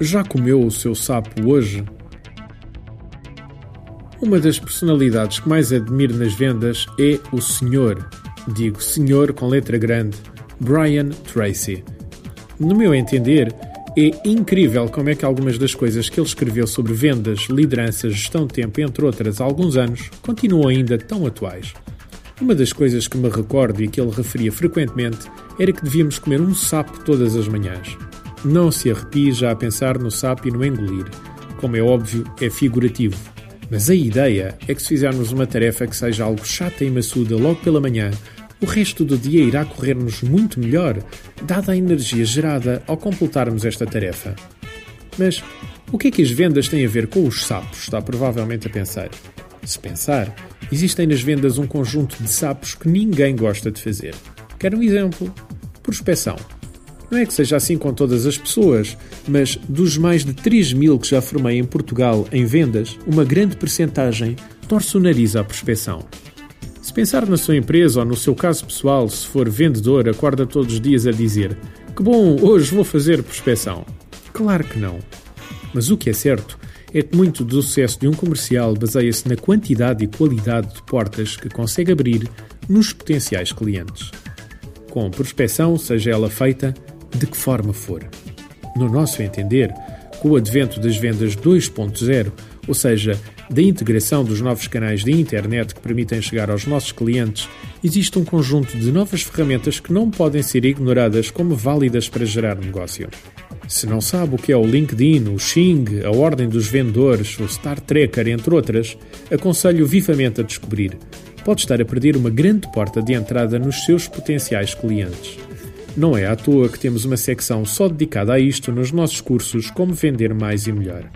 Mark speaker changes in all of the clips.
Speaker 1: Já comeu o seu sapo hoje? Uma das personalidades que mais admiro nas vendas é o Senhor, digo Senhor com letra grande, Brian Tracy. No meu entender, é incrível como é que algumas das coisas que ele escreveu sobre vendas, liderança, gestão de tempo, entre outras, há alguns anos, continuam ainda tão atuais. Uma das coisas que me recordo e que ele referia frequentemente era que devíamos comer um sapo todas as manhãs. Não se arrepie já a pensar no sapo e no engolir. Como é óbvio, é figurativo. Mas a ideia é que se fizermos uma tarefa que seja algo chata e maçuda logo pela manhã, o resto do dia irá correr-nos muito melhor, dada a energia gerada ao completarmos esta tarefa. Mas o que é que as vendas têm a ver com os sapos? Está provavelmente a pensar. Se pensar, existem nas vendas um conjunto de sapos que ninguém gosta de fazer. Quer um exemplo? Prospeção. Não é que seja assim com todas as pessoas, mas dos mais de 3 mil que já formei em Portugal em vendas, uma grande percentagem torce o nariz à prospecção. Se pensar na sua empresa ou no seu caso pessoal, se for vendedor, acorda todos os dias a dizer: Que bom, hoje vou fazer prospecção. Claro que não. Mas o que é certo é que muito do sucesso de um comercial baseia-se na quantidade e qualidade de portas que consegue abrir nos potenciais clientes. Com prospecção, seja ela feita de que forma for. No nosso entender, com o advento das vendas 2.0, ou seja, da integração dos novos canais de internet que permitem chegar aos nossos clientes, existe um conjunto de novas ferramentas que não podem ser ignoradas como válidas para gerar negócio. Se não sabe o que é o LinkedIn, o Xing, a Ordem dos Vendedores, o Star Tracker, entre outras, aconselho vivamente a descobrir. Pode estar a perder uma grande porta de entrada nos seus potenciais clientes. Não é à toa que temos uma secção só dedicada a isto nos nossos cursos Como Vender Mais e Melhor.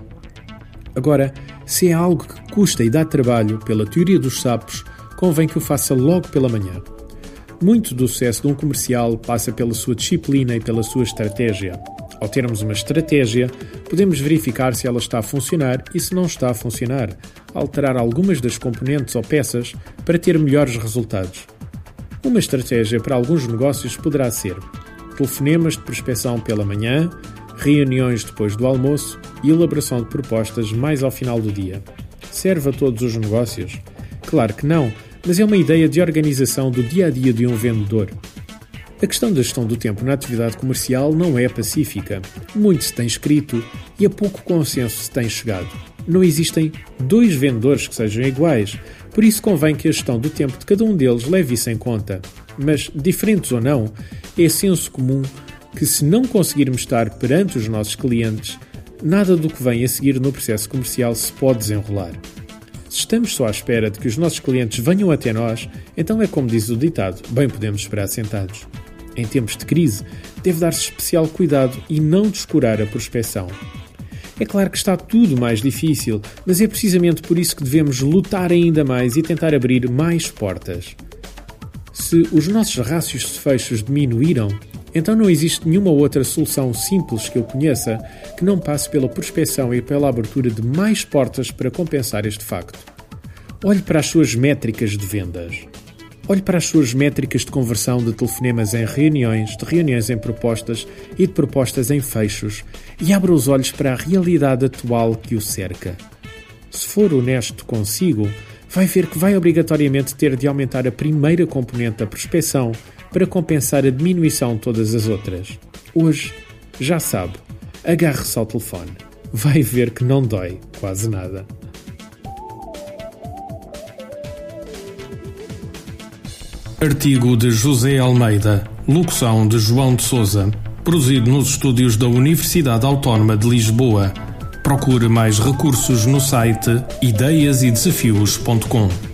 Speaker 1: Agora, se é algo que custa e dá trabalho, pela teoria dos sapos, convém que o faça logo pela manhã. Muito do sucesso de um comercial passa pela sua disciplina e pela sua estratégia. Ao termos uma estratégia, podemos verificar se ela está a funcionar e se não está a funcionar, alterar algumas das componentes ou peças para ter melhores resultados. Uma estratégia para alguns negócios poderá ser telefonemas de prospecção pela manhã, reuniões depois do almoço e elaboração de propostas mais ao final do dia. Serve a todos os negócios? Claro que não, mas é uma ideia de organização do dia a dia de um vendedor. A questão da gestão do tempo na atividade comercial não é pacífica. Muito se tem escrito e a pouco consenso se tem chegado. Não existem dois vendedores que sejam iguais, por isso convém que a gestão do tempo de cada um deles leve isso em conta. Mas, diferentes ou não, é senso comum que se não conseguirmos estar perante os nossos clientes, nada do que vem a seguir no processo comercial se pode desenrolar. Se estamos só à espera de que os nossos clientes venham até nós, então é como diz o ditado: bem podemos esperar sentados. Em tempos de crise, deve dar-se especial cuidado e não descurar a prospecção. É claro que está tudo mais difícil, mas é precisamente por isso que devemos lutar ainda mais e tentar abrir mais portas. Se os nossos rácios de fechos diminuíram, então não existe nenhuma outra solução simples que eu conheça que não passe pela prospecção e pela abertura de mais portas para compensar este facto. Olhe para as suas métricas de vendas. Olhe para as suas métricas de conversão de telefonemas em reuniões, de reuniões em propostas e de propostas em fechos e abra os olhos para a realidade atual que o cerca. Se for honesto consigo, vai ver que vai obrigatoriamente ter de aumentar a primeira componente da prospecção para compensar a diminuição de todas as outras. Hoje, já sabe, agarre-se ao telefone. Vai ver que não dói quase nada.
Speaker 2: Artigo de José Almeida, locução de João de Souza, produzido nos estúdios da Universidade Autónoma de Lisboa. Procure mais recursos no site ideiasedesafios.com.